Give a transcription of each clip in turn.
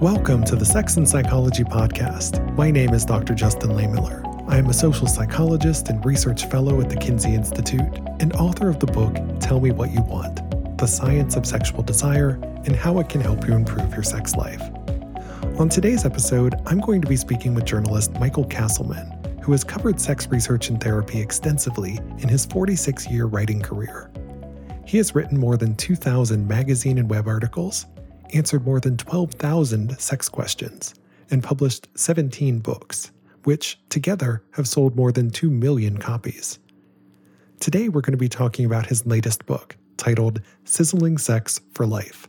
Welcome to the Sex and Psychology Podcast. My name is Dr. Justin Lehmiller. I am a social psychologist and research fellow at the Kinsey Institute and author of the book Tell Me What You Want The Science of Sexual Desire and How It Can Help You Improve Your Sex Life. On today's episode, I'm going to be speaking with journalist Michael Castleman, who has covered sex research and therapy extensively in his 46 year writing career. He has written more than 2,000 magazine and web articles, answered more than 12,000 sex questions, and published 17 books, which together have sold more than 2 million copies. Today, we're going to be talking about his latest book, titled Sizzling Sex for Life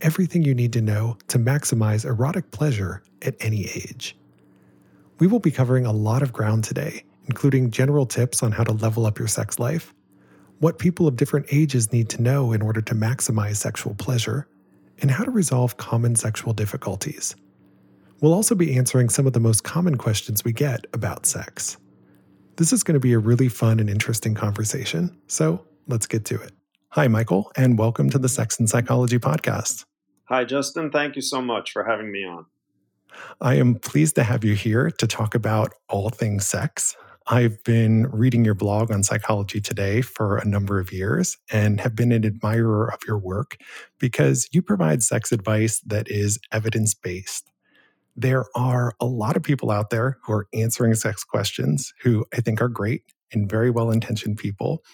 Everything You Need to Know to Maximize Erotic Pleasure at Any Age. We will be covering a lot of ground today, including general tips on how to level up your sex life, what people of different ages need to know in order to maximize sexual pleasure, and how to resolve common sexual difficulties. We'll also be answering some of the most common questions we get about sex. This is going to be a really fun and interesting conversation, so let's get to it. Hi, Michael, and welcome to the Sex and Psychology Podcast. Hi, Justin. Thank you so much for having me on. I am pleased to have you here to talk about all things sex. I've been reading your blog on Psychology Today for a number of years and have been an admirer of your work because you provide sex advice that is evidence based. There are a lot of people out there who are answering sex questions who I think are great and very well intentioned people,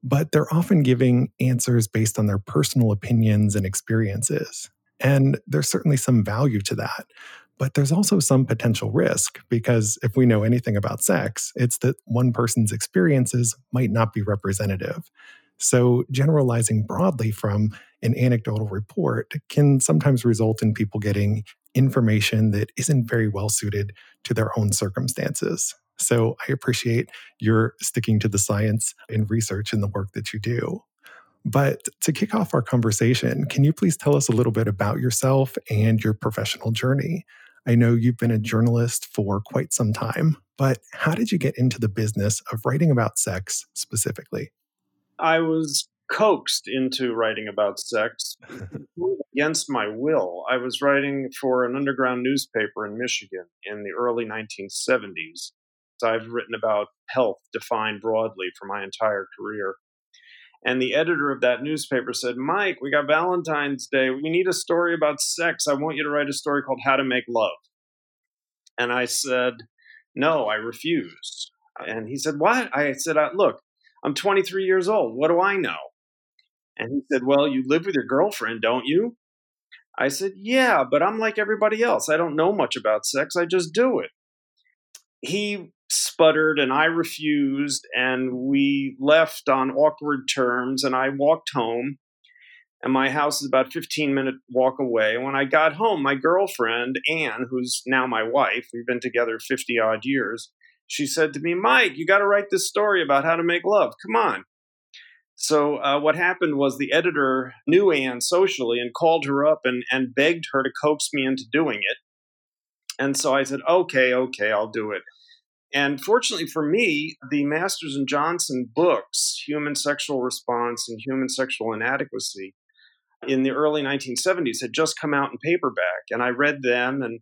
but they're often giving answers based on their personal opinions and experiences. And there's certainly some value to that. But there's also some potential risk because if we know anything about sex, it's that one person's experiences might not be representative. So, generalizing broadly from an anecdotal report can sometimes result in people getting information that isn't very well suited to their own circumstances. So, I appreciate your sticking to the science and research in the work that you do. But to kick off our conversation, can you please tell us a little bit about yourself and your professional journey? I know you've been a journalist for quite some time, but how did you get into the business of writing about sex specifically? I was coaxed into writing about sex against my will. I was writing for an underground newspaper in Michigan in the early 1970s. I've written about health defined broadly for my entire career. And the editor of that newspaper said, Mike, we got Valentine's Day. We need a story about sex. I want you to write a story called How to Make Love. And I said, No, I refuse. And he said, What? I said, uh, Look, I'm 23 years old. What do I know? And he said, Well, you live with your girlfriend, don't you? I said, Yeah, but I'm like everybody else. I don't know much about sex. I just do it. He sputtered and I refused, and we left on awkward terms. And I walked home, and my house is about a 15 minute walk away. When I got home, my girlfriend, Anne, who's now my wife, we've been together 50 odd years, she said to me, Mike, you got to write this story about how to make love. Come on. So, uh, what happened was the editor knew Anne socially and called her up and, and begged her to coax me into doing it. And so I said, okay, okay, I'll do it. And fortunately for me, the Masters and Johnson books, Human Sexual Response and Human Sexual Inadequacy, in the early 1970s had just come out in paperback. And I read them, and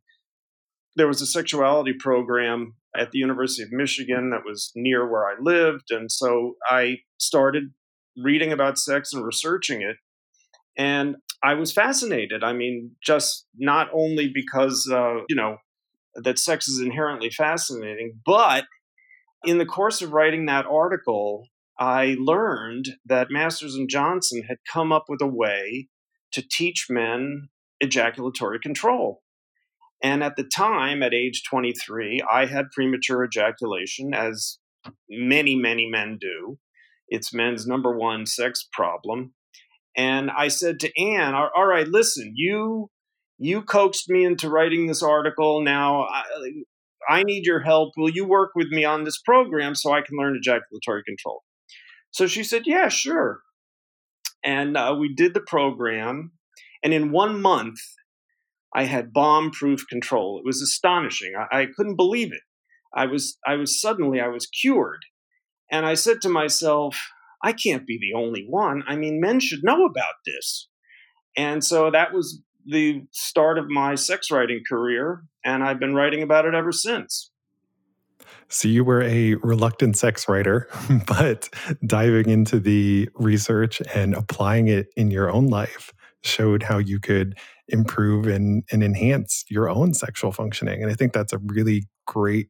there was a sexuality program at the University of Michigan that was near where I lived. And so I started reading about sex and researching it. And I was fascinated. I mean, just not only because, uh, you know, that sex is inherently fascinating. But in the course of writing that article, I learned that Masters and Johnson had come up with a way to teach men ejaculatory control. And at the time, at age 23, I had premature ejaculation, as many, many men do. It's men's number one sex problem. And I said to Anne, All right, listen, you you coaxed me into writing this article. Now I, I need your help. Will you work with me on this program so I can learn ejaculatory control? So she said, Yeah, sure. And uh, we did the program. And in one month, I had bomb proof control. It was astonishing. I, I couldn't believe it. I was, I was suddenly, I was cured. And I said to myself, I can't be the only one. I mean, men should know about this. And so that was the start of my sex writing career, and I've been writing about it ever since. So you were a reluctant sex writer, but diving into the research and applying it in your own life showed how you could improve and, and enhance your own sexual functioning. And I think that's a really great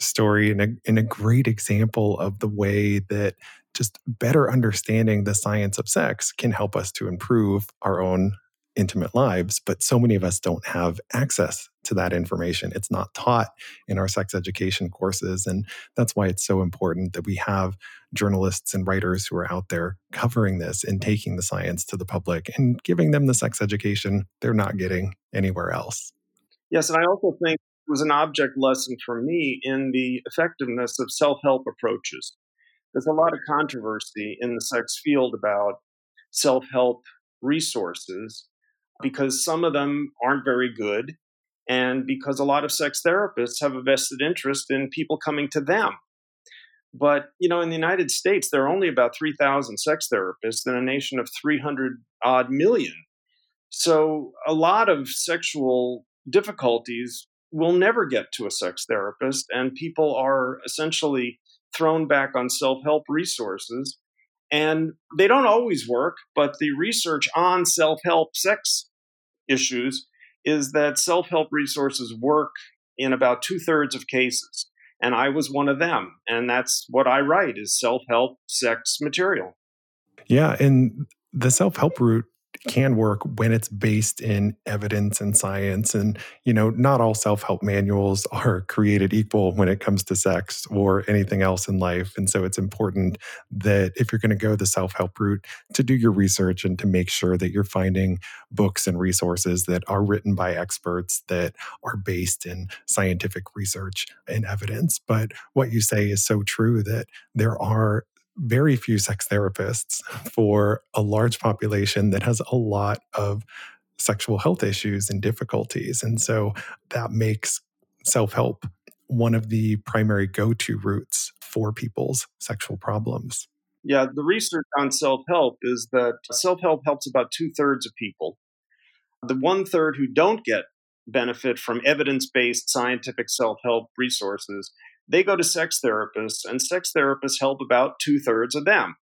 story and a, and a great example of the way that just better understanding the science of sex can help us to improve our own intimate lives, but so many of us don't have access to that information. It's not taught in our sex education courses. And that's why it's so important that we have journalists and writers who are out there covering this and taking the science to the public and giving them the sex education they're not getting anywhere else. Yes, and I also think it was an object lesson for me in the effectiveness of self help approaches. There's a lot of controversy in the sex field about self help resources because some of them aren't very good and because a lot of sex therapists have a vested interest in people coming to them. But, you know, in the United States, there are only about 3,000 sex therapists in a nation of 300 odd million. So a lot of sexual difficulties will never get to a sex therapist, and people are essentially thrown back on self help resources. And they don't always work, but the research on self help sex issues is that self help resources work in about two thirds of cases. And I was one of them. And that's what I write is self help sex material. Yeah. And the self help route can work when it's based in evidence and science and you know not all self-help manuals are created equal when it comes to sex or anything else in life and so it's important that if you're going to go the self-help route to do your research and to make sure that you're finding books and resources that are written by experts that are based in scientific research and evidence. But what you say is so true that there are very few sex therapists for a large population that has a lot of sexual health issues and difficulties. And so that makes self help one of the primary go to routes for people's sexual problems. Yeah, the research on self help is that self help helps about two thirds of people. The one third who don't get benefit from evidence based scientific self help resources they go to sex therapists, and sex therapists help about two thirds of them.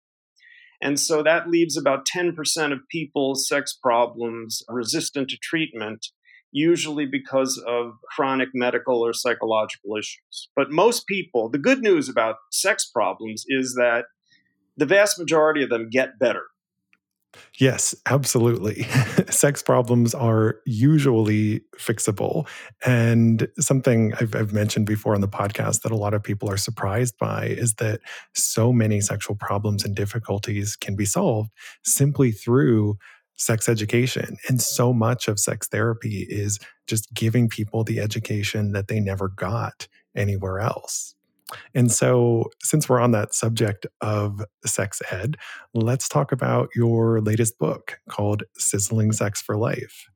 And so that leaves about 10% of people's sex problems resistant to treatment, usually because of chronic medical or psychological issues. But most people, the good news about sex problems is that the vast majority of them get better. Yes, absolutely. Sex problems are usually fixable. And something I've, I've, mentioned before on the podcast that a lot of people are surprised by is that so many sexual problems and difficulties can be solved simply through sex education. And so much of sex therapy is just giving people the education that they never got anywhere else. And so, since we're on that subject of sex ed, let's talk about your latest book called Sizzling Sex for Life.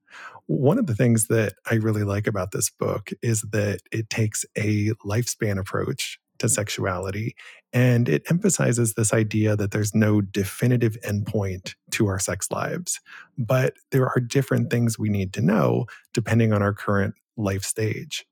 One of the things that I really like about this book is that it takes a lifespan approach to sexuality and it emphasizes this idea that there's no definitive endpoint to our sex lives, but there are different things we need to know depending on our current life stage.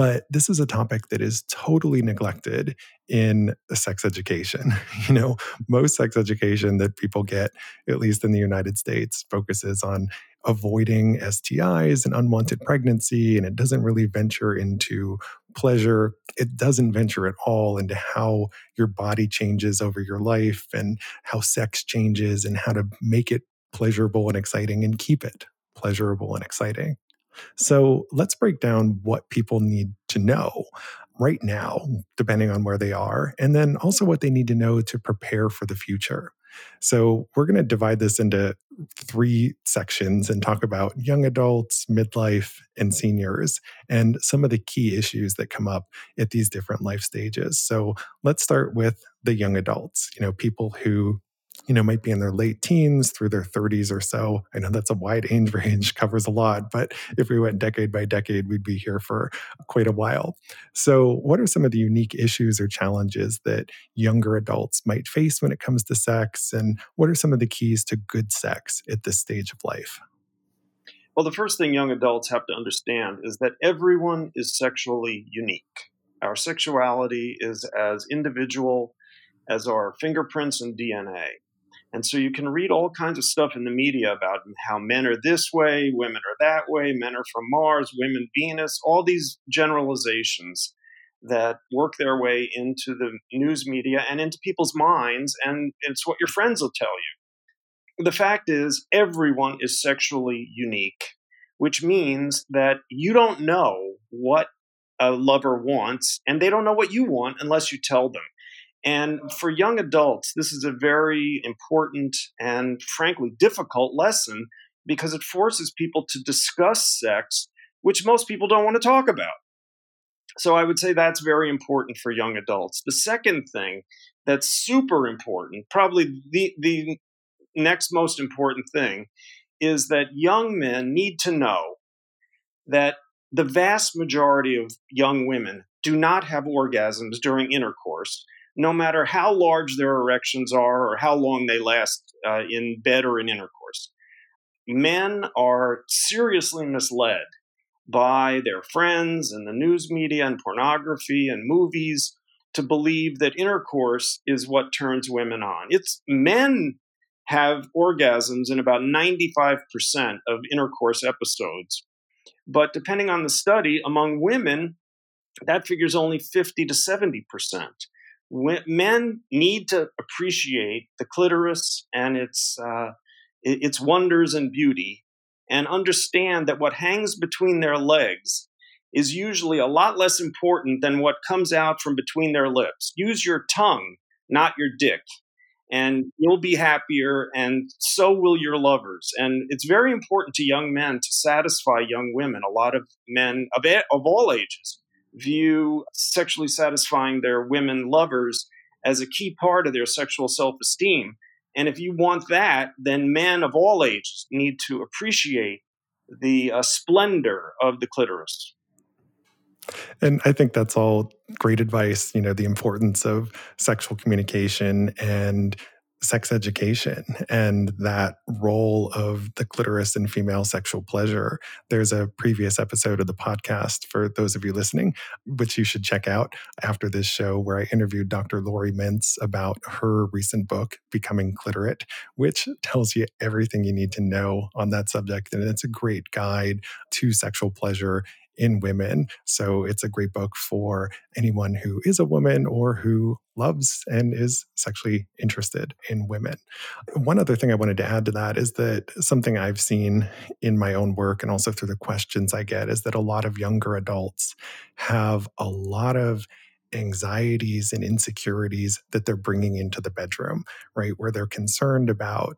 But this is a topic that is totally neglected in sex education. You know, most sex education that people get, at least in the United States, focuses on avoiding STIs and unwanted pregnancy, and it doesn't really venture into pleasure. It doesn't venture at all into how your body changes over your life and how sex changes and how to make it pleasurable and exciting and keep it pleasurable and exciting. So let's break down what people need to know right now, depending on where they are, and then also what they need to know to prepare for the future. So we're going to divide this into three sections and talk about young adults, midlife, and seniors, and some of the key issues that come up at these different life stages. So let's start with the young adults, you know, people who you know, might be in their late teens through their 30s or so. I know that's a wide age range, covers a lot, but if we went decade by decade, we'd be here for quite a while. So, what are some of the unique issues or challenges that younger adults might face when it comes to sex? And what are some of the keys to good sex at this stage of life? Well, the first thing young adults have to understand is that everyone is sexually unique. Our sexuality is as individual as our fingerprints and DNA. And so you can read all kinds of stuff in the media about how men are this way, women are that way, men are from Mars, women Venus, all these generalizations that work their way into the news media and into people's minds, and it's what your friends will tell you. The fact is, everyone is sexually unique, which means that you don't know what a lover wants, and they don't know what you want unless you tell them. And for young adults, this is a very important and frankly difficult lesson because it forces people to discuss sex, which most people don't want to talk about. So I would say that's very important for young adults. The second thing that's super important, probably the, the next most important thing, is that young men need to know that the vast majority of young women do not have orgasms during intercourse no matter how large their erections are or how long they last uh, in bed or in intercourse. Men are seriously misled by their friends and the news media and pornography and movies to believe that intercourse is what turns women on. It's men have orgasms in about 95% of intercourse episodes. But depending on the study, among women, that figure's only 50 to 70% men need to appreciate the clitoris and its uh, its wonders and beauty, and understand that what hangs between their legs is usually a lot less important than what comes out from between their lips. Use your tongue, not your dick, and you'll be happier, and so will your lovers. And it's very important to young men to satisfy young women. A lot of men of, of all ages view sexually satisfying their women lovers as a key part of their sexual self esteem. And if you want that, then men of all ages need to appreciate the uh, splendor of the clitoris. And I think that's all great advice, you know, the importance of sexual communication and sex education and that role of the clitoris in female sexual pleasure. There's a previous episode of the podcast for those of you listening, which you should check out after this show, where I interviewed Dr. Laurie Mintz about her recent book, Becoming Cliterate, which tells you everything you need to know on that subject. And it's a great guide to sexual pleasure in women. So it's a great book for anyone who is a woman or who loves and is sexually interested in women. One other thing I wanted to add to that is that something I've seen in my own work and also through the questions I get is that a lot of younger adults have a lot of anxieties and insecurities that they're bringing into the bedroom, right? Where they're concerned about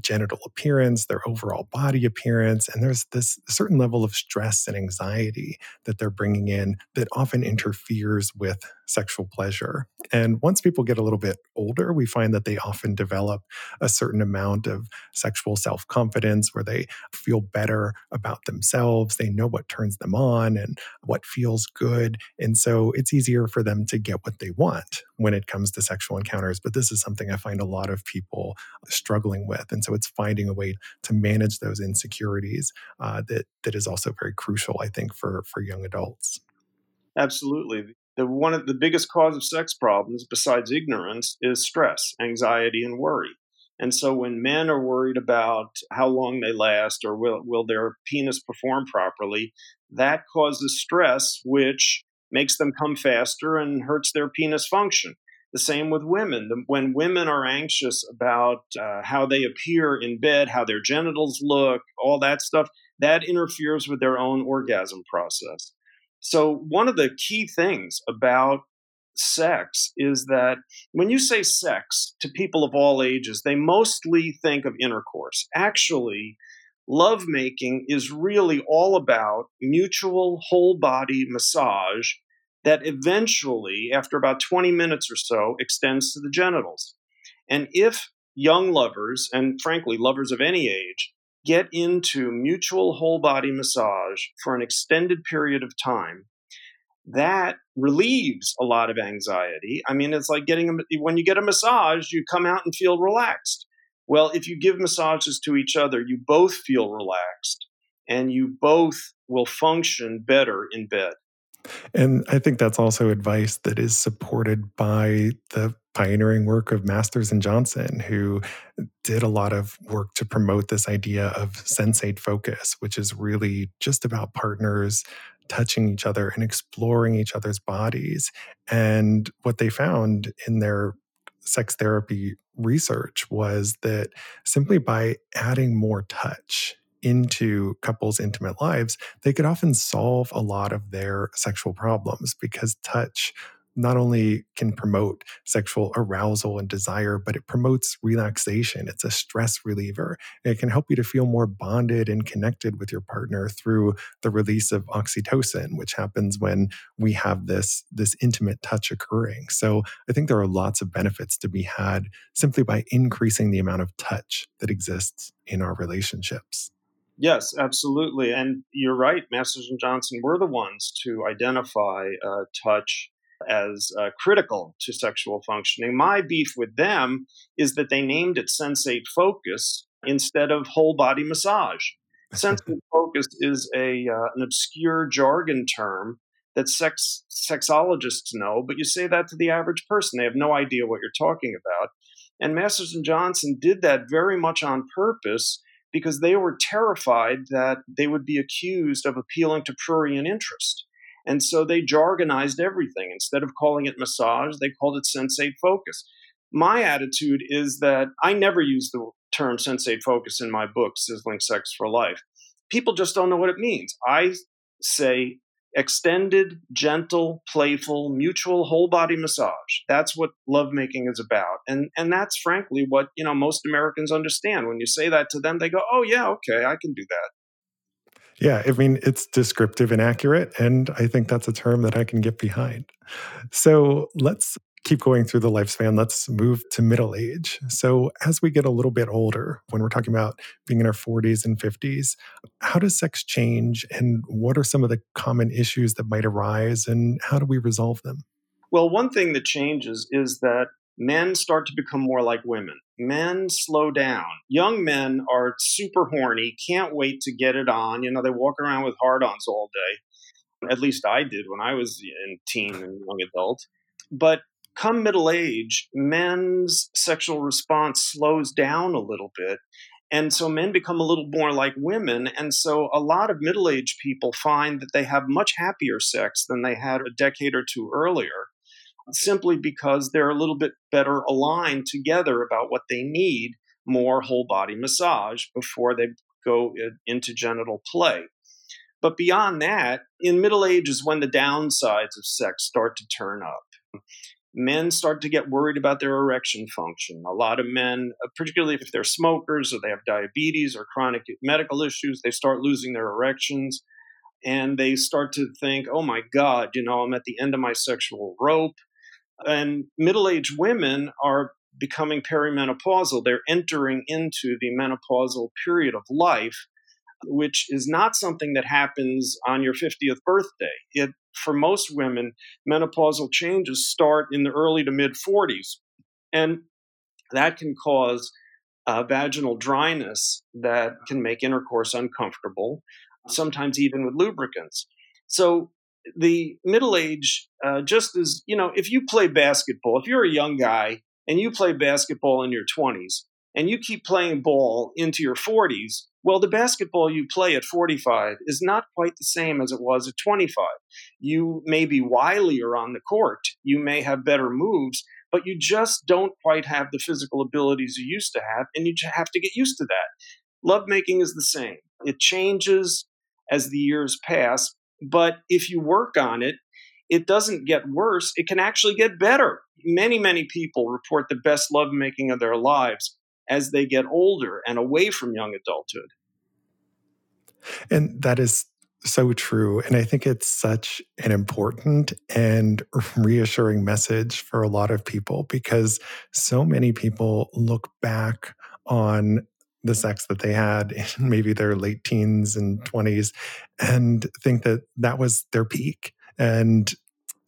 genital appearance, their overall body appearance. And there's this certain level of stress and anxiety that they're bringing in that often interferes with sexual pleasure. And once people get a little bit older, we find that they often develop a certain amount of sexual self confidence where they feel better about themselves. They know what turns them on and what feels good. And so it's easier for them to get what they want when it comes to sexual encounters. But this is something I find a lot of people struggling with. So it's finding a way to manage those insecurities uh, that that is also very crucial, I think, for for young adults. Absolutely. The one of the biggest cause of sex problems, besides ignorance, is stress, anxiety, and worry. And so when men are worried about how long they last or will, will their penis perform properly, that causes stress, which makes them come faster and hurts their penis function. The same with women. When women are anxious about uh, how they appear in bed, how their genitals look, all that stuff, that interferes with their own orgasm process. So, one of the key things about sex is that when you say sex to people of all ages, they mostly think of intercourse. Actually, lovemaking is really all about mutual whole body massage that eventually, after about 20 minutes or so, extends to the genitals. And if young lovers, and frankly, lovers of any age, get into mutual whole body massage for an extended period of time, that relieves a lot of anxiety. I mean, it's like getting a, when you get a massage, you come out and feel relaxed. Well, if you give massages to each other, you both feel relaxed and you both will function better in bed. And I think that's also advice that is supported by the pioneering work of Masters and Johnson, who did a lot of work to promote this idea of sensate focus, which is really just about partners touching each other and exploring each other's bodies. And what they found in their sex therapy research was that simply by adding more touch into couples' intimate lives, they could often solve a lot of their sexual problems because touch not only can promote sexual arousal and desire, but it promotes relaxation. It's a stress reliever. It can help you to feel more bonded and connected with your partner through the release of oxytocin, which happens when we have this, this intimate touch occurring. So I think there are lots of benefits to be had simply by increasing the amount of touch that exists in our relationships. Yes, absolutely. And you're right. Masters and Johnson were the ones to identify uh, touch as uh, critical to sexual functioning. My beef with them is that they named it sensate focus instead of whole body massage. Sensate focus is a uh, an obscure jargon term that sex sexologists know, but you say that to the average person, they have no idea what you're talking about. And Masters and Johnson did that very much on purpose because they were terrified that they would be accused of appealing to prurient interest. And so they jargonized everything. Instead of calling it massage, they called it sensate focus. My attitude is that I never use the term sensate focus in my book, Sizzling Sex for Life. People just don't know what it means. I say extended, gentle, playful, mutual whole body massage. That's what lovemaking is about. And and that's frankly what, you know, most Americans understand. When you say that to them, they go, "Oh yeah, okay, I can do that." Yeah, I mean, it's descriptive and accurate. And I think that's a term that I can get behind. So let's keep going through the lifespan. Let's move to middle age. So, as we get a little bit older, when we're talking about being in our 40s and 50s, how does sex change? And what are some of the common issues that might arise? And how do we resolve them? Well, one thing that changes is that men start to become more like women. Men slow down. Young men are super horny, can't wait to get it on. You know, they walk around with hard ons all day. At least I did when I was in teen and young adult. But come middle age, men's sexual response slows down a little bit. And so men become a little more like women. And so a lot of middle aged people find that they have much happier sex than they had a decade or two earlier simply because they're a little bit better aligned together about what they need more whole body massage before they go into genital play. But beyond that, in middle age is when the downsides of sex start to turn up. Men start to get worried about their erection function. A lot of men, uh, particularly if they're smokers or they have diabetes or chronic medical issues, they start losing their erections and they start to think, oh my God, you know, I'm at the end of my sexual rope. And middle aged women are becoming perimenopausal. They're entering into the menopausal period of life, which is not something that happens on your 50th birthday. It, for most women, menopausal changes start in the early to mid 40s. And that can cause uh, vaginal dryness that can make intercourse uncomfortable, sometimes even with lubricants. So the middle age, uh, just as, you know, if you play basketball, if you're a young guy and you play basketball in your 20s and you keep playing ball into your 40s, well, the basketball you play at 45 is not quite the same as it was at 25. You may be wilier on the court, you may have better moves, but you just don't quite have the physical abilities you used to have, and you have to get used to that. Lovemaking is the same. It changes as the years pass, but if you work on it, it doesn't get worse. It can actually get better. Many, many people report the best lovemaking of their lives as they get older and away from young adulthood. And that is so true. And I think it's such an important and reassuring message for a lot of people because so many people look back on the sex that they had in maybe their late teens and 20s and think that that was their peak and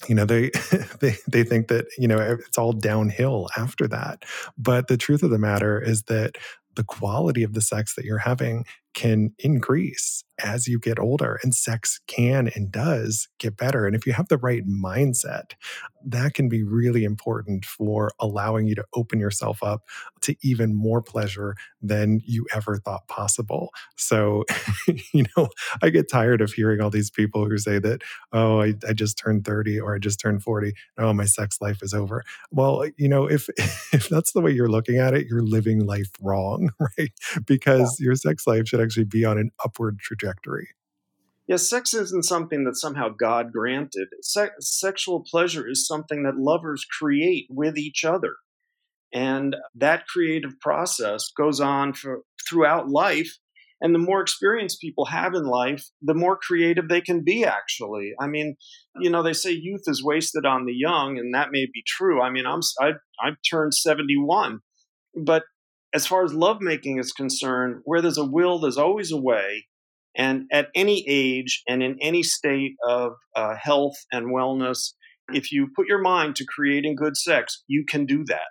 you know they they they think that you know it's all downhill after that. But the truth of the matter is that the quality of the sex that you're having can increase as you get older, and sex can and does get better. And if you have the right mindset, that can be really important for allowing you to open yourself up to even more pleasure than you ever thought possible. So, you know, I get tired of hearing all these people who say that, oh, I, I just turned 30 or I just turned 40. Oh, my sex life is over. Well, you know, if if that's the way you're looking at it, you're living life wrong, right? Because yeah. your sex life should actually be on an upward trajectory. Yes, sex isn't something that somehow God granted. Se- sexual pleasure is something that lovers create with each other. And that creative process goes on for, throughout life. And the more experience people have in life, the more creative they can be, actually. I mean, you know, they say youth is wasted on the young, and that may be true. I mean, I'm, I, I've turned 71. But as far as lovemaking is concerned, where there's a will, there's always a way. And at any age and in any state of uh, health and wellness, if you put your mind to creating good sex, you can do that.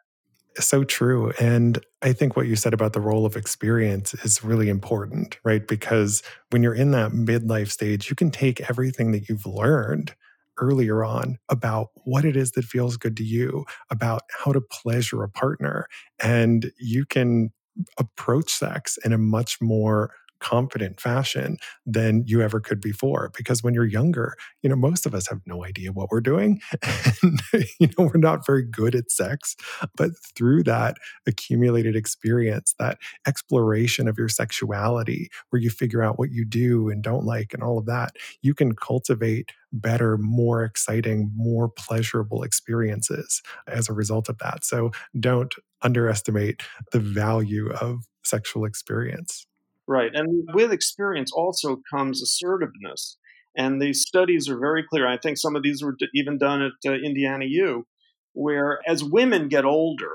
So true. And I think what you said about the role of experience is really important, right? Because when you're in that midlife stage, you can take everything that you've learned earlier on about what it is that feels good to you, about how to pleasure a partner, and you can approach sex in a much more confident fashion than you ever could before because when you're younger you know most of us have no idea what we're doing and you know we're not very good at sex but through that accumulated experience that exploration of your sexuality where you figure out what you do and don't like and all of that you can cultivate better more exciting more pleasurable experiences as a result of that. So don't underestimate the value of sexual experience Right. And with experience also comes assertiveness. And these studies are very clear. I think some of these were even done at uh, Indiana U, where as women get older,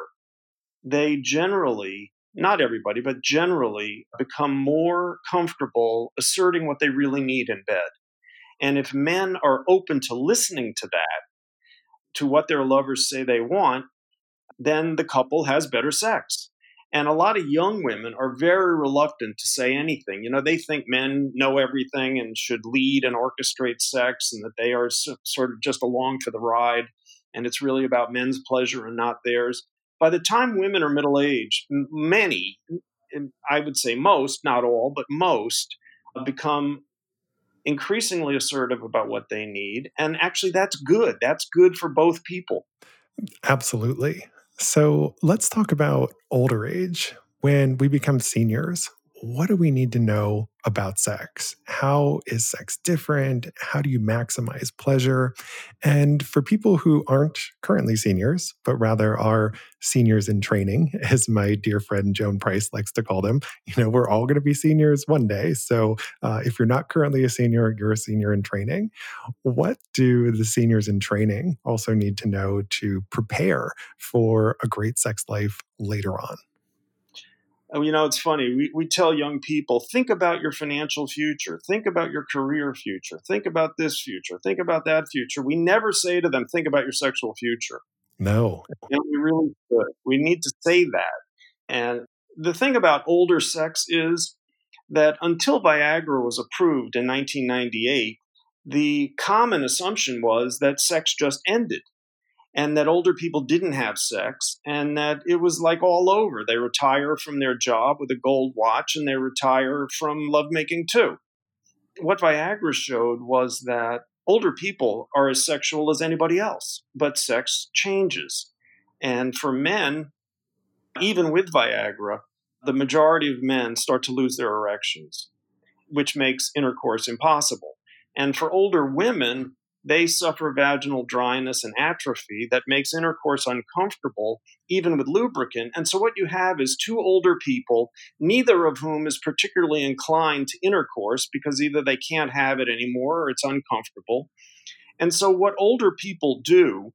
they generally, not everybody, but generally become more comfortable asserting what they really need in bed. And if men are open to listening to that, to what their lovers say they want, then the couple has better sex. And a lot of young women are very reluctant to say anything. You know, they think men know everything and should lead and orchestrate sex and that they are so, sort of just along for the ride and it's really about men's pleasure and not theirs. By the time women are middle aged, many, I would say most, not all, but most, have become increasingly assertive about what they need. And actually, that's good. That's good for both people. Absolutely. So let's talk about older age. When we become seniors, what do we need to know about sex? How is sex different? How do you maximize pleasure? And for people who aren't currently seniors, but rather are seniors in training, as my dear friend Joan Price likes to call them, you know, we're all going to be seniors one day. So uh, if you're not currently a senior, you're a senior in training. What do the seniors in training also need to know to prepare for a great sex life later on? You know, it's funny. We, we tell young people, think about your financial future, think about your career future, think about this future, think about that future. We never say to them, think about your sexual future. No. And we really should. We need to say that. And the thing about older sex is that until Viagra was approved in 1998, the common assumption was that sex just ended and that older people didn't have sex and that it was like all over. They retire from their job with a gold watch and they retire from lovemaking too. What Viagra showed was that older people are as sexual as anybody else, but sex changes. And for men, even with Viagra, the majority of men start to lose their erections, which makes intercourse impossible. And for older women, they suffer vaginal dryness and atrophy that makes intercourse uncomfortable, even with lubricant. And so, what you have is two older people, neither of whom is particularly inclined to intercourse because either they can't have it anymore or it's uncomfortable. And so, what older people do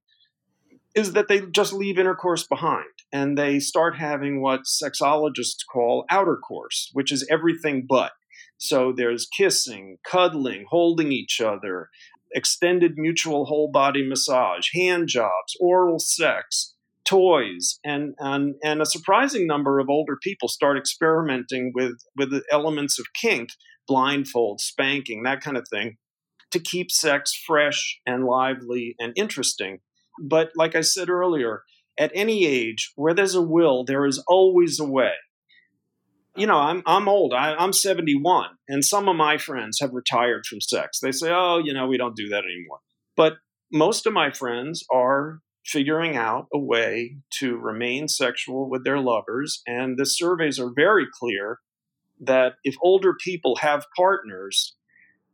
is that they just leave intercourse behind and they start having what sexologists call outer course, which is everything but. So there's kissing, cuddling, holding each other, extended mutual whole body massage, hand jobs, oral sex, toys and, and and a surprising number of older people start experimenting with with the elements of kink blindfold spanking that kind of thing to keep sex fresh and lively and interesting. But like i said earlier at any age where there's a will there is always a way you know i'm i'm old I, i'm 71 and some of my friends have retired from sex they say oh you know we don't do that anymore but most of my friends are figuring out a way to remain sexual with their lovers. And the surveys are very clear that if older people have partners,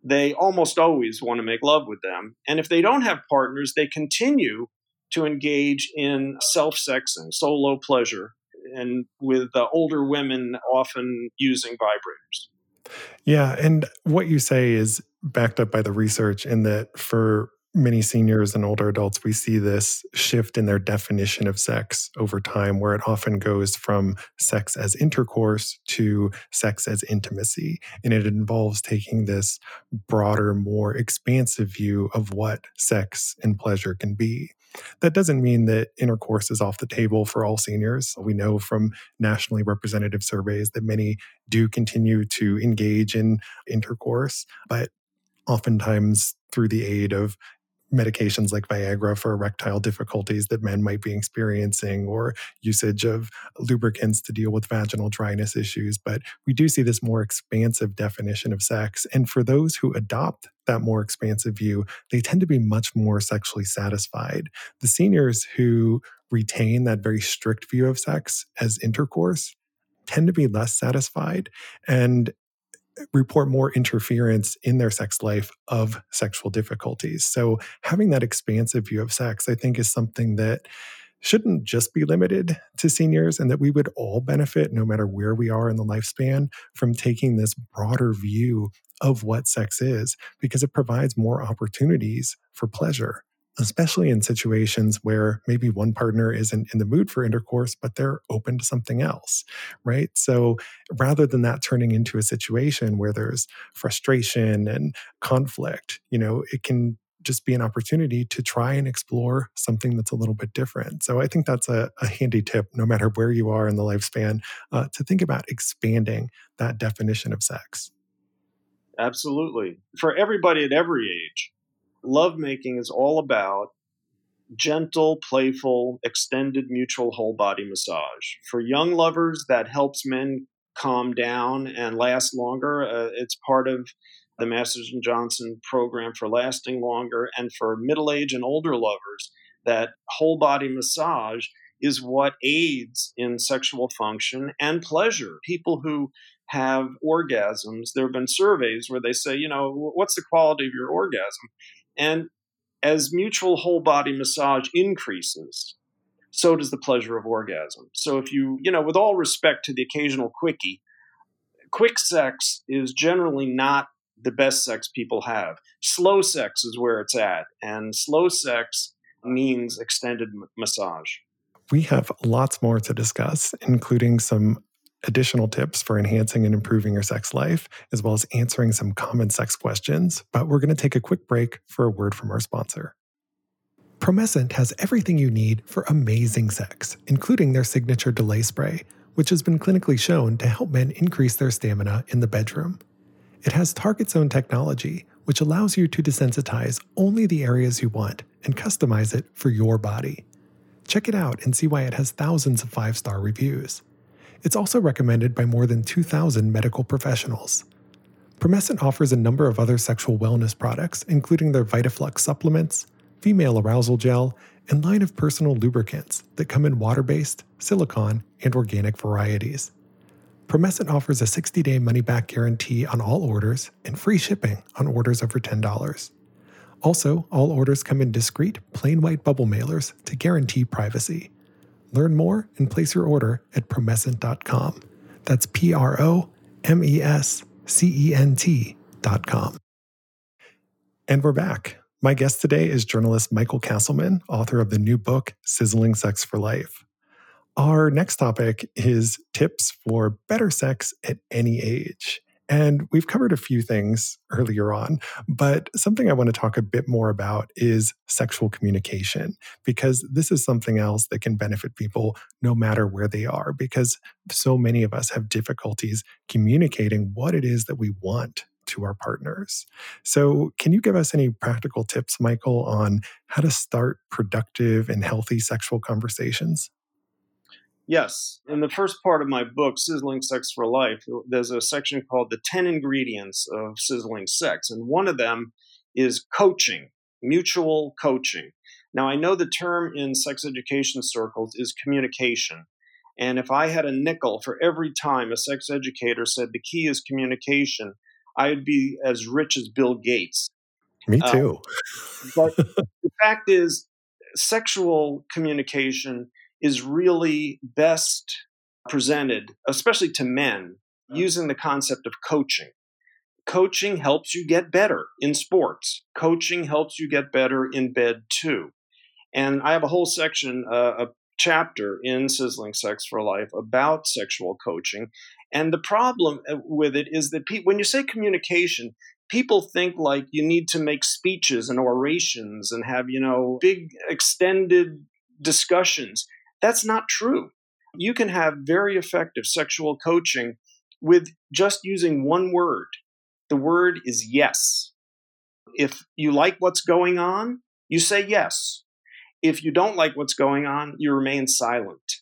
they almost always want to make love with them. And if they don't have partners, they continue to engage in self sexing, solo pleasure, and with uh, older women often using vibrators. Yeah. And what you say is backed up by the research in that for many seniors and older adults, we see this shift in their definition of sex over time, where it often goes from sex as intercourse to sex as intimacy. And it involves taking this broader, more expansive view of what sex and pleasure can be. That doesn't mean that intercourse is off the table for all seniors. We know from nationally representative surveys that many do continue to engage in intercourse, but oftentimes through the aid of medications like Viagra for erectile difficulties that men might be experiencing, or usage of lubricants to deal with vaginal dryness issues. But we do see this more expansive definition of sex. And for those who adopt that more expansive view, they tend to be much more sexually satisfied. The seniors who retain that very strict view of sex as intercourse tend to be less satisfied. And report more interference in their sex life of sexual difficulties. So, having that expansive view of sex, I think, is something that shouldn't just be limited to seniors and that we would all benefit, no matter where we are in the lifespan, from taking this broader view of what sex is because it provides more opportunities for pleasure especially in situations where maybe one partner isn't in the mood for intercourse, but they're open to something else, right? So rather than that turning into a situation where there's frustration and conflict, you know, it can just be an opportunity to try and explore something that's a little bit different. So I think that's a, a handy tip, no matter where you are in the lifespan, uh, to think about expanding that definition of sex. Absolutely. For everybody at every age, lovemaking is all about gentle, playful, extended mutual whole body massage. For young lovers, that helps men calm down and last longer. Uh, it's part of the Masters and Johnson program for lasting longer. And for middle age and older lovers, that whole body massage is what aids in sexual function and pleasure. People who have orgasms, there have been surveys where they say, you know, what's the quality of your orgasm? And as mutual whole body massage increases, so does the pleasure of orgasm. So if you, you know, with all respect to the occasional quickie, quick sex is generally not the best sex people have. Slow sex is where it's at, and slow sex means extended massage. We have lots more to discuss, including some additional tips for enhancing and improving your sex life, as well as answering some common sex questions. But we're going to take a quick break for a word from our sponsor. Promescent has everything you need for amazing sex, including their signature delay spray, which has been clinically shown to help men increase their stamina in the bedroom. It has target zone technology, which allows you to desensitize only the areas you want and customize it for your body. Check it out and see why it has thousands of five star reviews. It's also recommended by more than 2,000 medical professionals. Promescent offers a number of other sexual wellness products, including their VitaFlux supplements, female arousal gel, and line of personal lubricants that come in water based, silicone, and organic varieties. Promescent offers a 60 day money back guarantee on all orders and free shipping on orders over $10. Also, all orders come in discreet, plain white bubble mailers to guarantee privacy. Learn more and place your order at promescent.com. That's P R O M E S C E N T.com. And we're back. My guest today is journalist Michael Castleman, author of the new book, Sizzling Sex for Life. Our next topic is tips for better sex at any age. And we've covered a few things earlier on, but something I want to talk a bit more about is sexual communication, because this is something else that can benefit people no matter where they are, because so many of us have difficulties communicating what it is that we want to our partners. So, can you give us any practical tips, Michael, on how to start productive and healthy sexual conversations? Yes. In the first part of my book, Sizzling Sex for Life, there's a section called The 10 Ingredients of Sizzling Sex. And one of them is coaching, mutual coaching. Now, I know the term in sex education circles is communication. And if I had a nickel for every time a sex educator said the key is communication, I'd be as rich as Bill Gates. Me um, too. Um, but the fact is, sexual communication is really best presented, especially to men, using the concept of coaching. Coaching helps you get better in sports. Coaching helps you get better in bed too. And I have a whole section, uh, a chapter in Sizzling Sex for Life about sexual coaching. And the problem uh, with it is that pe- when you say communication, people think like you need to make speeches and orations and have, you know, big extended discussions. That's not true. You can have very effective sexual coaching with just using one word. The word is yes. If you like what's going on, you say yes. If you don't like what's going on, you remain silent.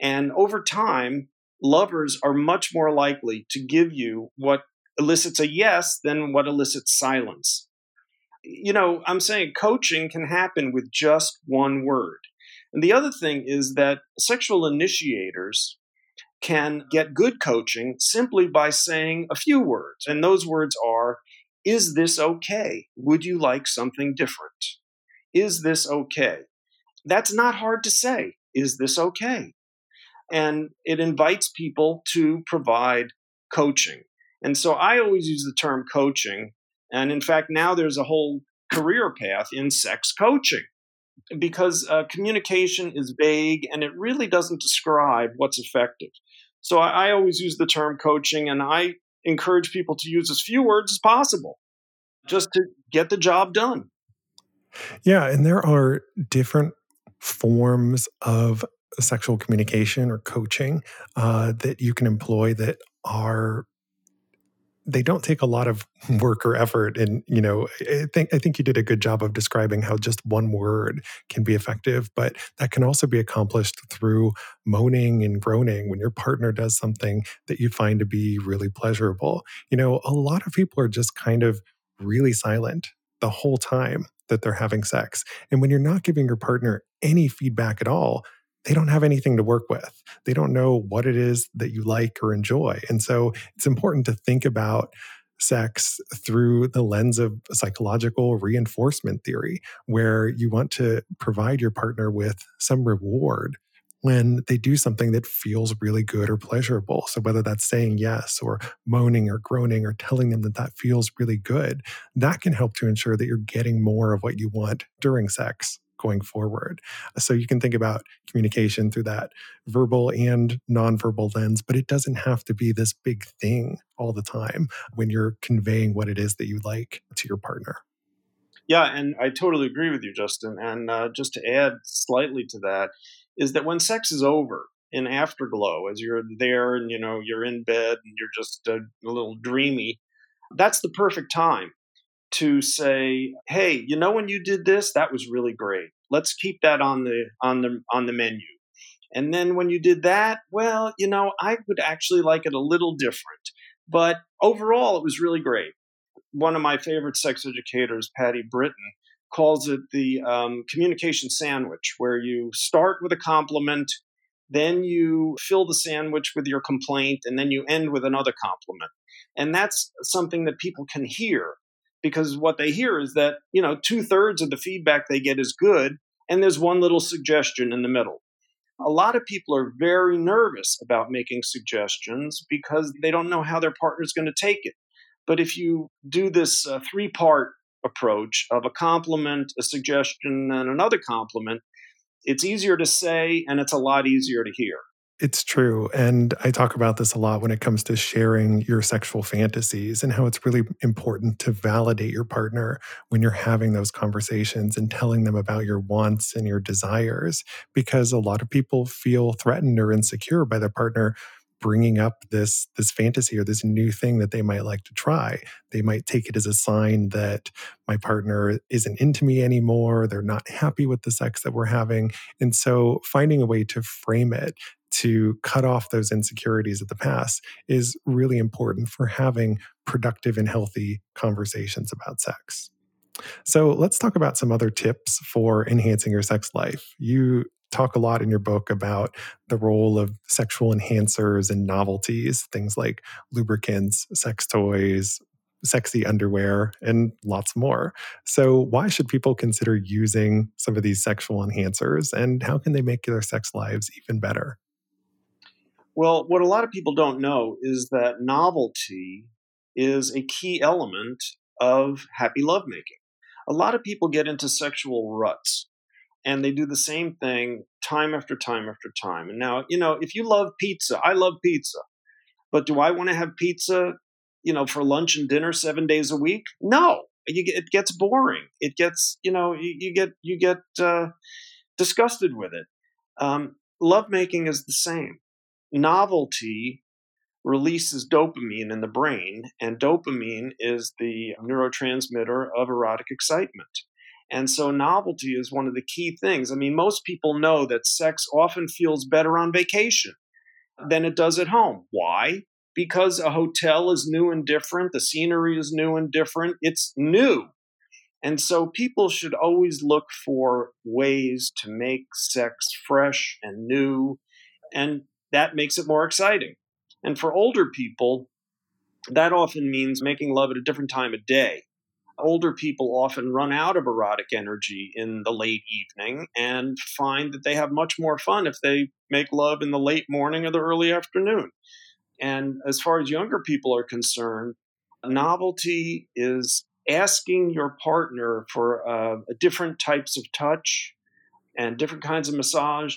And over time, lovers are much more likely to give you what elicits a yes than what elicits silence. You know, I'm saying coaching can happen with just one word. And the other thing is that sexual initiators can get good coaching simply by saying a few words. And those words are Is this okay? Would you like something different? Is this okay? That's not hard to say. Is this okay? And it invites people to provide coaching. And so I always use the term coaching. And in fact, now there's a whole career path in sex coaching because uh, communication is vague and it really doesn't describe what's effective. So I, I always use the term coaching, and I encourage people to use as few words as possible just to get the job done. Yeah, and there are different forms of sexual communication or coaching uh, that you can employ that are they don't take a lot of work or effort and you know i think i think you did a good job of describing how just one word can be effective but that can also be accomplished through moaning and groaning when your partner does something that you find to be really pleasurable. You know a lot of people are just kind of really silent the whole time that they're having sex and when you're not giving your partner any feedback at all they don't have anything to work with. They don't know what it is that you like or enjoy. And so it's important to think about sex through the lens of psychological reinforcement theory, where you want to provide your partner with some reward when they do something that feels really good or pleasurable. So, whether that's saying yes or moaning or groaning or telling them that that feels really good, that can help to ensure that you're getting more of what you want during sex going forward. So you can think about communication through that verbal and nonverbal lens, but it doesn't have to be this big thing all the time when you're conveying what it is that you like to your partner. Yeah, and I totally agree with you, Justin. And uh, just to add slightly to that, is that when sex is over, in afterglow, as you're there and you know you're in bed and you're just a, a little dreamy, that's the perfect time to say, "Hey, you know when you did this, that was really great. Let's keep that on the on the on the menu." And then when you did that, well, you know, I would actually like it a little different. But overall, it was really great. One of my favorite sex educators, Patti Britton, calls it the um, communication sandwich, where you start with a compliment, then you fill the sandwich with your complaint, and then you end with another compliment. And that's something that people can hear because what they hear is that you know two thirds of the feedback they get is good and there's one little suggestion in the middle. A lot of people are very nervous about making suggestions because they don't know how their partner is going to take it. But if you do this uh, three part approach of a compliment a suggestion and another compliment it's easier to say and it's a lot easier to hear It's true. And I talk about this a lot when it comes to sharing your sexual fantasies and how it's really important to validate your partner when you're having those conversations and telling them about your wants and your desires. Because a lot of people feel threatened or insecure by their partner bringing up this this fantasy or this new thing that they might like to try they might take it as a sign that my partner isn't into me anymore they're not happy with the sex that we're having and so finding a way to frame it to cut off those insecurities of the past is really important for having productive and healthy conversations about sex so let's talk about some other tips for enhancing your sex life. You talk a lot in your book about the role of sexual enhancers and novelties, things like lubricants, sex toys, sexy underwear, and lots more. So, why should people consider using some of these sexual enhancers and how can they make their sex lives even better? Well, what a lot of people don't know is that novelty is a key element of happy lovemaking. A lot of people get into sexual ruts and they do the same thing time after time after time. And now, you know, if you love pizza, I love pizza. But do I want to have pizza, you know, for lunch and dinner 7 days a week? No. You get, it gets boring. It gets, you know, you, you get you get uh, disgusted with it. Um, lovemaking is the same. Novelty releases dopamine in the brain, and dopamine is the neurotransmitter of erotic excitement. And so novelty is one of the key things. I mean, most people know that sex often feels better on vacation than it does at home. Why? Because a hotel is new and different, the scenery is new and different, it's new. And so people should always look for ways to make sex fresh and new, and that makes it more exciting. And for older people, that often means making love at a different time of day older people often run out of erotic energy in the late evening and find that they have much more fun if they make love in the late morning or the early afternoon. And as far as younger people are concerned, novelty is asking your partner for uh, different types of touch and different kinds of massage.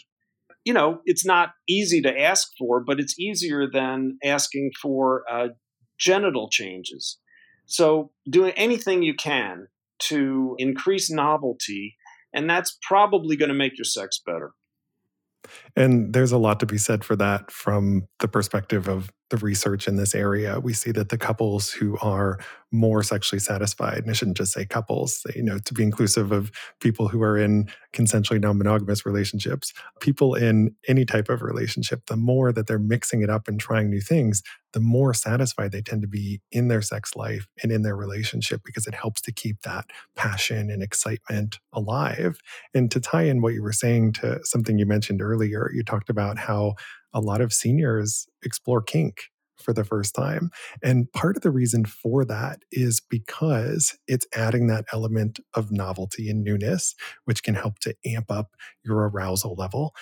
You know, it's not easy to ask for, but it's easier than asking for uh, genital changes so, doing anything you can to increase novelty, and that's probably going to make your sex better. And there's a lot to be said for that from the perspective of the research in this area. We see that the couples who are more sexually satisfied, and I shouldn't just say couples, you know, to be inclusive of people who are in consensually non monogamous relationships, people in any type of relationship, the more that they're mixing it up and trying new things, the more satisfied they tend to be in their sex life and in their relationship because it helps to keep that passion and excitement alive. And to tie in what you were saying to something you mentioned earlier, you talked about how a lot of seniors explore kink for the first time. And part of the reason for that is because it's adding that element of novelty and newness, which can help to amp up your arousal level.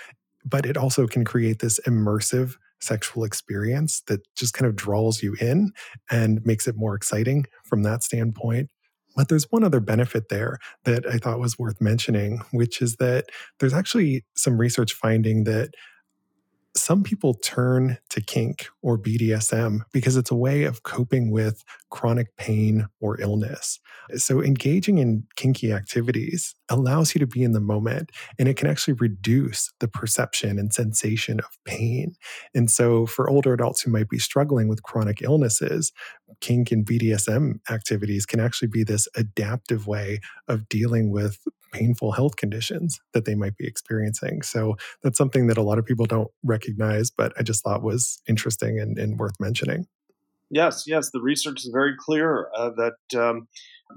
But it also can create this immersive sexual experience that just kind of draws you in and makes it more exciting from that standpoint. But there's one other benefit there that I thought was worth mentioning, which is that there's actually some research finding that some people turn to kink or BDSM because it's a way of coping with chronic pain or illness. So, engaging in kinky activities allows you to be in the moment and it can actually reduce the perception and sensation of pain. And so, for older adults who might be struggling with chronic illnesses, kink and BDSM activities can actually be this adaptive way of dealing with painful health conditions that they might be experiencing. So that's something that a lot of people don't recognize, but I just thought was interesting and, and worth mentioning. Yes, yes, the research is very clear uh, that um,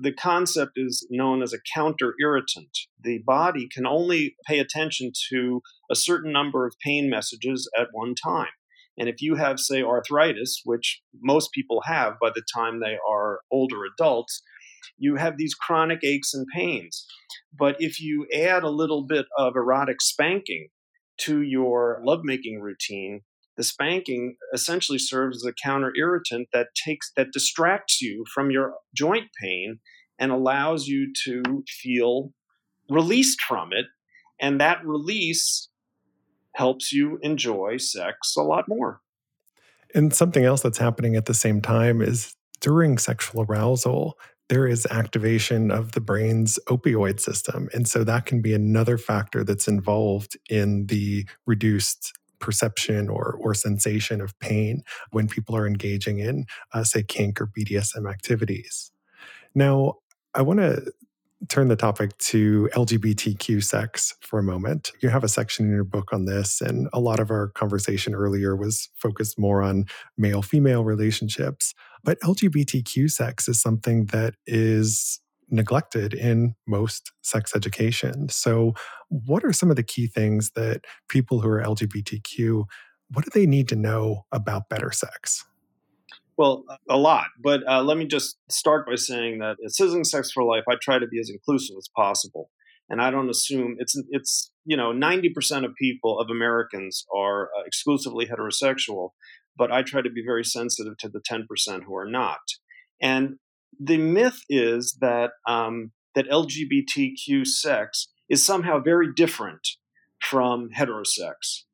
the concept is known as a counter irritant. The body can only pay attention to a certain number of pain messages at one time. And if you have, say, arthritis, which most people have by the time they are older adults, you have these chronic aches and pains. But if you add a little bit of erotic spanking to your lovemaking routine, the spanking essentially serves as a counter irritant that takes that distracts you from your joint pain and allows you to feel released from it and that release helps you enjoy sex a lot more. And something else that's happening at the same time is during sexual arousal, there is activation of the brain's opioid system. And so that can be another factor that's involved in the reduced perception or, or sensation of pain when people are engaging in, uh, say, kink or BDSM activities. Now, I want to turn the topic to LGBTQ sex for a moment. You have a section in your book on this, and a lot of our conversation earlier was focused more on male female relationships. But LGBTQ sex is something that is neglected in most sex education. So, what are some of the key things that people who are LGBTQ what do they need to know about better sex? Well, a lot. But uh, let me just start by saying that at Sizzling Sex for Life, I try to be as inclusive as possible, and I don't assume it's it's you know ninety percent of people of Americans are uh, exclusively heterosexual, but I try to be very sensitive to the ten percent who are not. And the myth is that um, that LGBTQ sex is somehow very different from heterosex.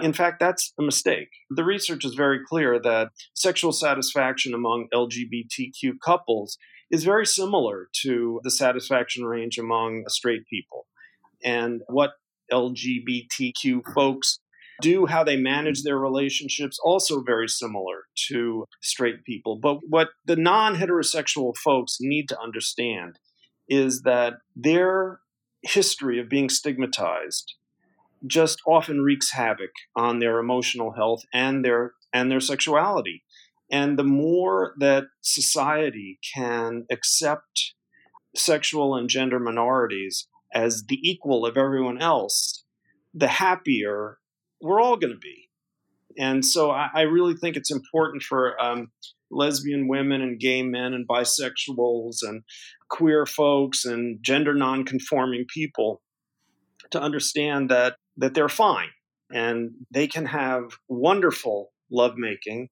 In fact, that's a mistake. The research is very clear that sexual satisfaction among LGBTQ couples is very similar to the satisfaction range among straight people. And what LGBTQ folks do, how they manage their relationships, also very similar to straight people. But what the non heterosexual folks need to understand is that their history of being stigmatized just often wreaks havoc on their emotional health and their and their sexuality. And the more that society can accept sexual and gender minorities as the equal of everyone else, the happier we're all going to be. And so I, I, really think it's important for um, lesbian women and gay men and bisexuals and queer folks and gender nonconforming people to understand that that they're fine and they can have wonderful lovemaking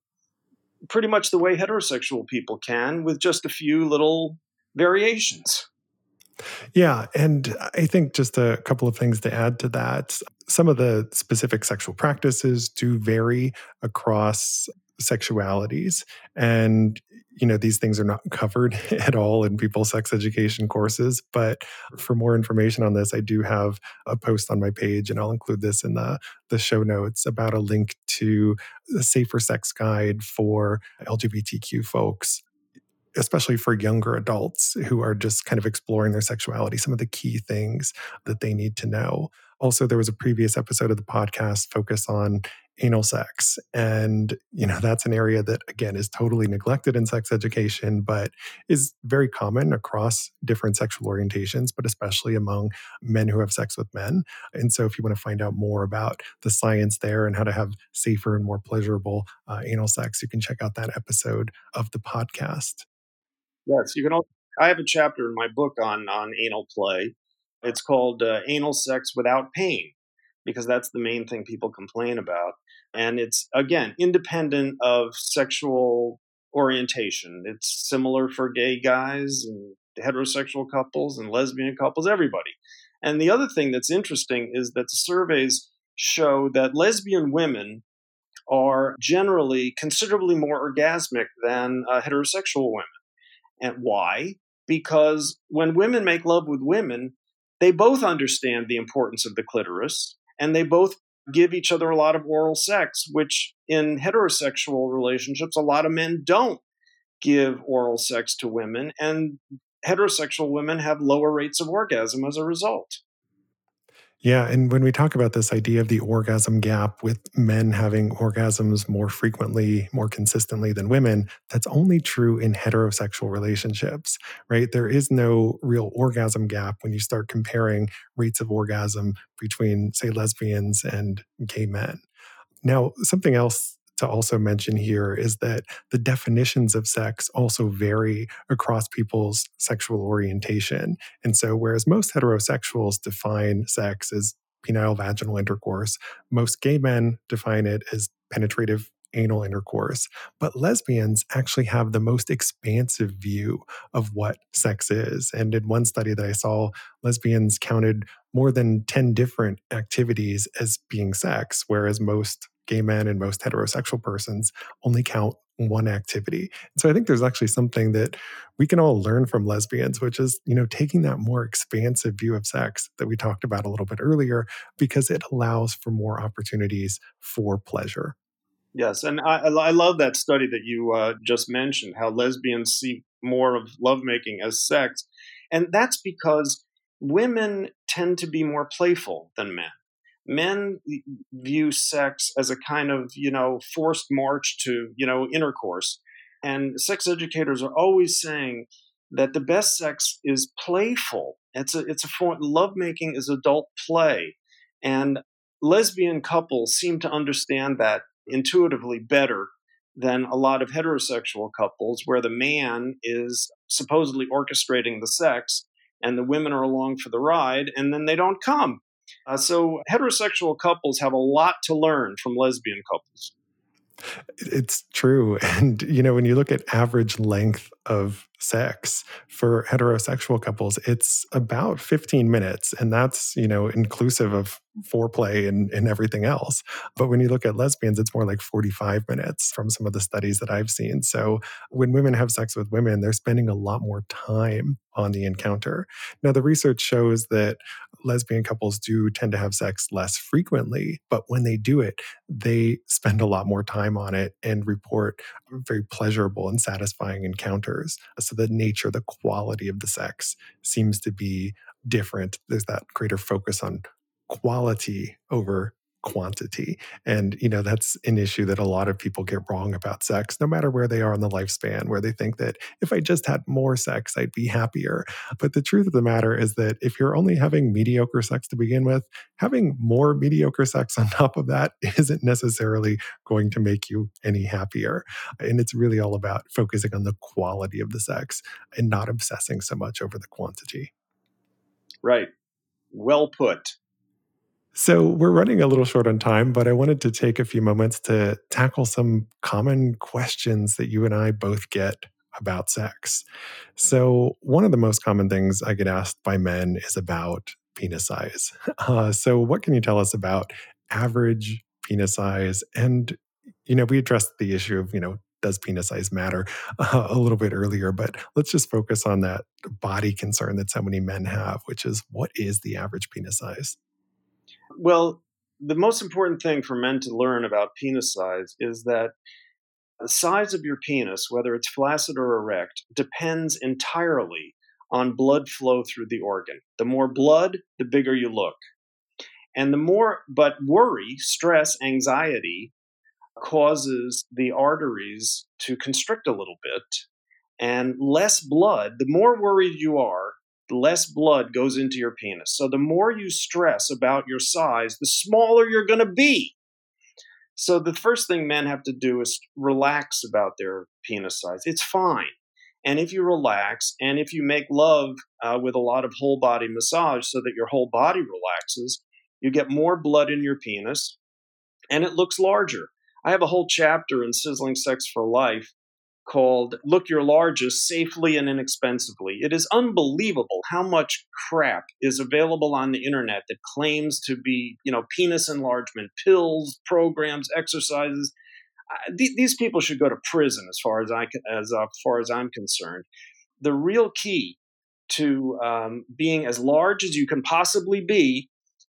pretty much the way heterosexual people can with just a few little variations. Yeah. And I think just a couple of things to add to that. Some of the specific sexual practices do vary across sexualities. And you know these things are not covered at all in people's sex education courses but for more information on this i do have a post on my page and i'll include this in the the show notes about a link to a safer sex guide for lgbtq folks especially for younger adults who are just kind of exploring their sexuality some of the key things that they need to know also there was a previous episode of the podcast focus on anal sex. And, you know, that's an area that, again, is totally neglected in sex education, but is very common across different sexual orientations, but especially among men who have sex with men. And so, if you want to find out more about the science there and how to have safer and more pleasurable uh, anal sex, you can check out that episode of the podcast. Yes, you can. Also, I have a chapter in my book on on anal play. It's called uh, "Anal Sex Without Pain." because that's the main thing people complain about. And it's, again, independent of sexual orientation. It's similar for gay guys and heterosexual couples and lesbian couples, everybody. And the other thing that's interesting is that the surveys show that lesbian women are generally considerably more orgasmic than uh, heterosexual women. And why? Because when women make love with women, they both understand the importance of the clitoris and they both give each other a lot of oral sex, which in heterosexual relationships, a lot of men don't give oral sex to women, and heterosexual women have lower rates of orgasm as a result. Yeah. And when we talk about this idea of the orgasm gap with men having orgasms more frequently, more consistently than women, that's only true in heterosexual relationships, right? There is no real orgasm gap when you start comparing rates of orgasm between, say, lesbians and gay men. Now, something else to also mention here is that the definitions of sex also vary across people's sexual orientation. And so, whereas most heterosexuals define sex as penile vaginal intercourse, most gay men define it as penetrative anal intercourse. But lesbians actually have the most expansive view of what sex is. And in one study that I saw, lesbians counted more than 10 different activities as being sex, whereas most gay men and most heterosexual persons only count one activity. So I think there's actually something that we can all learn from lesbians, which is, you know, taking that more expansive view of sex that we talked about a little bit earlier, because it allows for more opportunities for pleasure. Yes, and I, I love that study that you uh, just mentioned, how lesbians see more of lovemaking as sex. And that's because women tend to be more playful than men men view sex as a kind of you know forced march to you know intercourse. And sex educators are always saying that the best sex is playful. It's a it's a form lovemaking is adult play. And lesbian couples seem to understand that intuitively better than a lot of heterosexual couples where the man is supposedly orchestrating the sex and the women are along for the ride and then they don't come uh, so heterosexual couples have a lot to learn from lesbian couples. It's true. And, you know, when you look at average length of sex for heterosexual couples, it's about 15 minutes. And that's, you know, inclusive of foreplay and, and everything else. But when you look at lesbians, it's more like 45 minutes from some of the studies that I've seen. So when women have sex with women, they're spending a lot more time on the encounter. Now, the research shows that lesbian couples do tend to have sex less frequently, but when they do it, they spend a lot more time on it and report very pleasurable and satisfying encounters. So the nature, the quality of the sex seems to be different. There's that greater focus on quality over quantity. And, you know, that's an issue that a lot of people get wrong about sex, no matter where they are in the lifespan, where they think that if I just had more sex, I'd be happier. But the truth of the matter is that if you're only having mediocre sex to begin with, having more mediocre sex on top of that isn't necessarily going to make you any happier. And it's really all about focusing on the quality of the sex and not obsessing so much over the quantity. Right. Well put. So we're running a little short on time, but I wanted to take a few moments to tackle some common questions that you and I both get about sex. So, one of the most common things I get asked by men is about penis size. Uh, so, what can you tell us about average penis size? And, you know, we addressed the issue of, you know, does penis size matter uh, a little bit earlier, but let's just focus on that body concern that so many men have, which is what is the average penis size? Well, the most important thing for men to learn about penis size is that the size of your penis, whether it's flaccid or erect, depends entirely on blood flow through the organ. The more blood, the bigger you look. And the more, but worry, stress, anxiety causes the arteries to constrict a little bit. And less blood, the more worried you are, less blood goes into your penis. So the more you stress about your size, the smaller you're going to be. So the first thing men have to do is relax about their penis size. It's fine. And if you relax and if you make love uh, with a lot of whole body massage so that your whole body relaxes, you get more blood in your penis and it looks larger. I have a whole chapter in Sizzling Sex for Life called Look Your Largest Safely and Inexpensively. It is unbelievable how much crap is available on the internet that claims to be, you know, penis enlargement pills, programs, exercises. Th- these people should go to prison as far as I as uh, far as I'm concerned. The real key to um, being as large as you can possibly be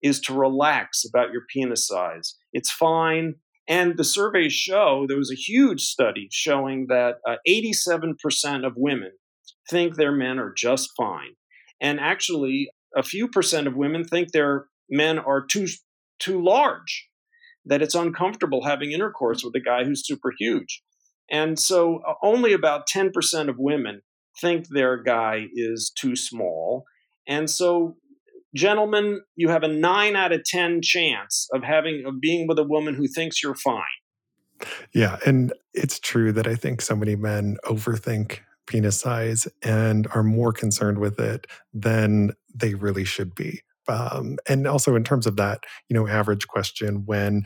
is to relax about your penis size. It's fine. And the surveys show there was a huge study showing that uh, 87% of women think their men are just fine. And actually, a few percent of women think their men are too, too large, that it's uncomfortable having intercourse with a guy who's super huge. And so uh, only about 10% of women think their guy is too small. And so gentlemen, you have a nine out of 10 chance of having, of being with a woman who thinks you're fine. Yeah. And it's true that I think so many men overthink penis size and are more concerned with it than they really should be. Um, and also in terms of that, you know, average question, when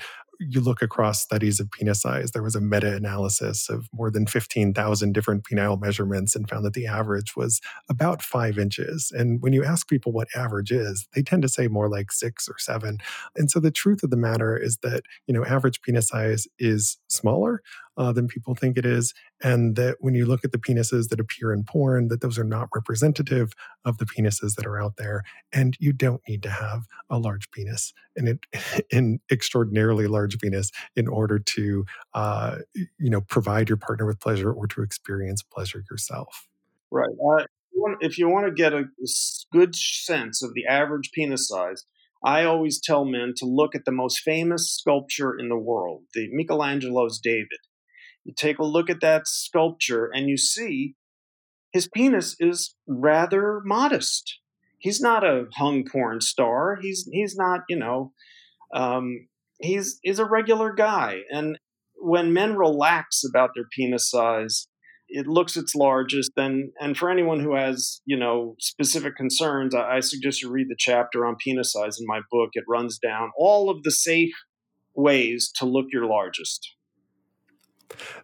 you look across studies of penis size, there was a meta analysis of more than 15,000 different penile measurements and found that the average was about five inches. And when you ask people what average is, they tend to say more like six or seven. And so the truth of the matter is that, you know, average penis size is smaller, uh, than people think it is, and that when you look at the penises that appear in porn, that those are not representative of the penises that are out there, and you don't need to have a large penis and an, extraordinarily large penis in order to, uh, you know, provide your partner with pleasure or to experience pleasure yourself. Right. Uh, if you want to get a good sense of the average penis size, I always tell men to look at the most famous sculpture in the world, the Michelangelo's David. You take a look at that sculpture and you see his penis is rather modest. He's not a hung porn star. He's he's not, you know, um, he's he's a regular guy. And when men relax about their penis size, it looks its largest. And and for anyone who has you know specific concerns, I, I suggest you read the chapter on penis size in my book. It runs down all of the safe ways to look your largest.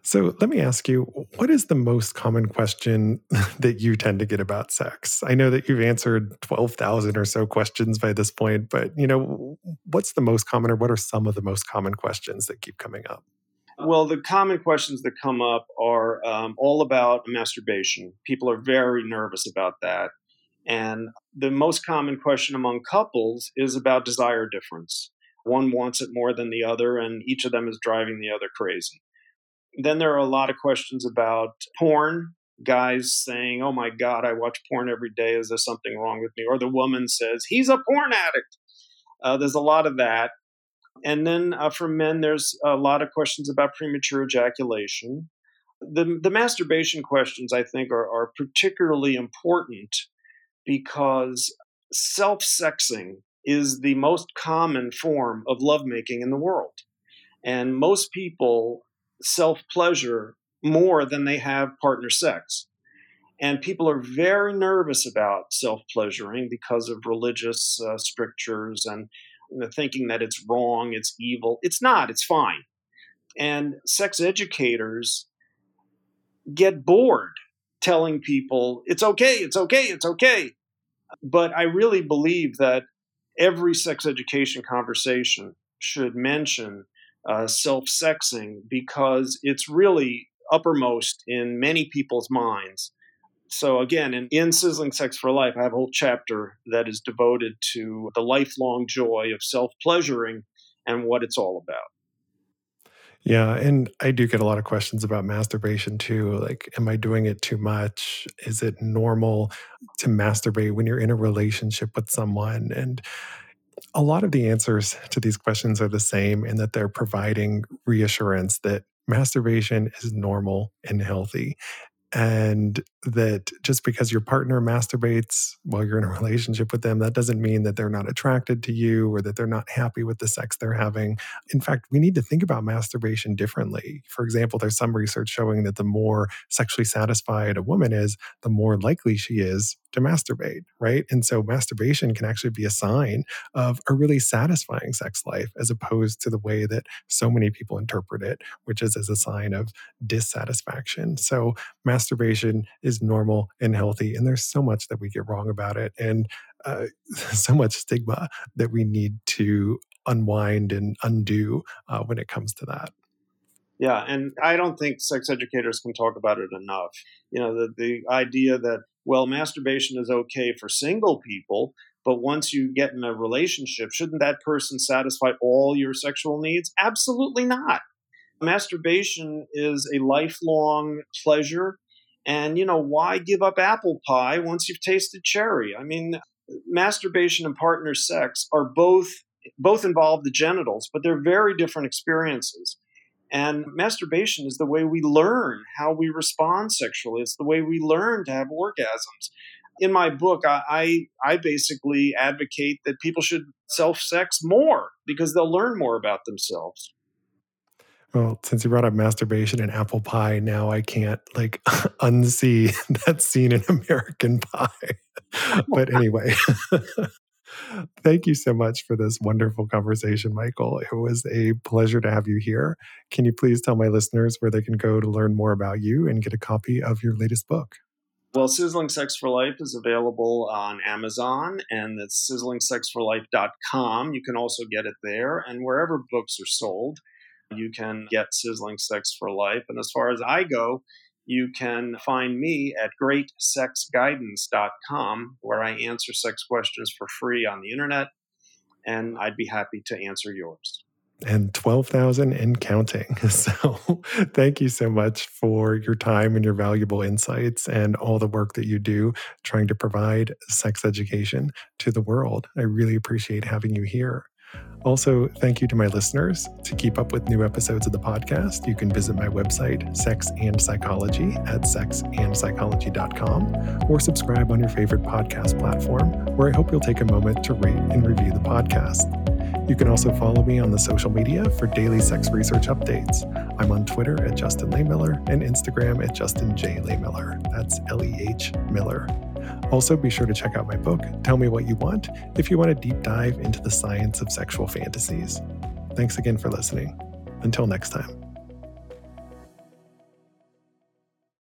So let me ask you, what is the most common question that you tend to get about sex? I know that you've answered 12,000 or so questions by this point, but you know, what's the most common or what are some of the most common questions that keep coming up? Well, the common questions that come up are um, all about masturbation. People are very nervous about that. And the most common question among couples is about desire difference. One wants it more than the other, and each of them is driving the other crazy. Then there are a lot of questions about porn. Guys saying, Oh my God, I watch porn every day. Is there something wrong with me? Or the woman says, He's a porn addict. Uh, there's a lot of that. And then uh, for men, there's a lot of questions about premature ejaculation. The, the masturbation questions, I think, are, are particularly important because self sexing is the most common form of lovemaking in the world. And most people self pleasure more than they have partner sex. And people are very nervous about self pleasuring because of religious uh, strictures and the thinking that it's wrong, it's evil. It's not, it's fine. And sex educators get bored telling people it's okay, it's okay, it's okay. But I really believe that every sex education conversation should mention uh, self sexing because it's really uppermost in many people's minds. So, again, in, in Sizzling Sex for Life, I have a whole chapter that is devoted to the lifelong joy of self pleasuring and what it's all about. Yeah, and I do get a lot of questions about masturbation too. Like, am I doing it too much? Is it normal to masturbate when you're in a relationship with someone? And a lot of the answers to these questions are the same in that they're providing reassurance that masturbation is normal and healthy. And that just because your partner masturbates while you're in a relationship with them, that doesn't mean that they're not attracted to you or that they're not happy with the sex they're having. In fact, we need to think about masturbation differently. For example, there's some research showing that the more sexually satisfied a woman is, the more likely she is to masturbate, right? And so masturbation can actually be a sign of a really satisfying sex life as opposed to the way that so many people interpret it, which is as a sign of dissatisfaction. So masturbation is normal and healthy. And there's so much that we get wrong about it. And uh, so much stigma that we need to unwind and undo uh, when it comes to that. Yeah, and I don't think sex educators can talk about it enough. You know, the, the idea that, well, masturbation is okay for single people, but once you get in a relationship, shouldn't that person satisfy all your sexual needs? Absolutely not. Masturbation is a lifelong pleasure and, you know, why give up apple pie once you've tasted cherry? I mean, masturbation and partner sex are both both involve the genitals, but they're very different experiences. And masturbation is the way we learn how we respond sexually. It's the way we learn to have orgasms. In my book, I, I, I basically advocate that people should self sex more because they'll learn more about themselves. Well, since you brought up masturbation and apple pie, now I can't like unsee that scene in American Pie. but anyway. Thank you so much for this wonderful conversation, Michael. It was a pleasure to have you here. Can you please tell my listeners where they can go to learn more about you and get a copy of your latest book? Well, Sizzling Sex for Life is available on Amazon and it's sizzlingsexforlife.com. You can also get it there and wherever books are sold, you can get Sizzling Sex for Life. And as far as I go, you can find me at greatsexguidance.com, where I answer sex questions for free on the internet, and I'd be happy to answer yours. And 12,000 and counting. So, thank you so much for your time and your valuable insights and all the work that you do trying to provide sex education to the world. I really appreciate having you here. Also, thank you to my listeners. To keep up with new episodes of the podcast, you can visit my website, Sex and Psychology, at sexandpsychology.com, or subscribe on your favorite podcast platform, where I hope you'll take a moment to rate and review the podcast. You can also follow me on the social media for daily sex research updates. I'm on Twitter at Justin Lehmiller and Instagram at Justin J. Lehmiller. That's L E H Miller. Also, be sure to check out my book, Tell Me What You Want, if you want a deep dive into the science of sexual fantasies. Thanks again for listening. Until next time.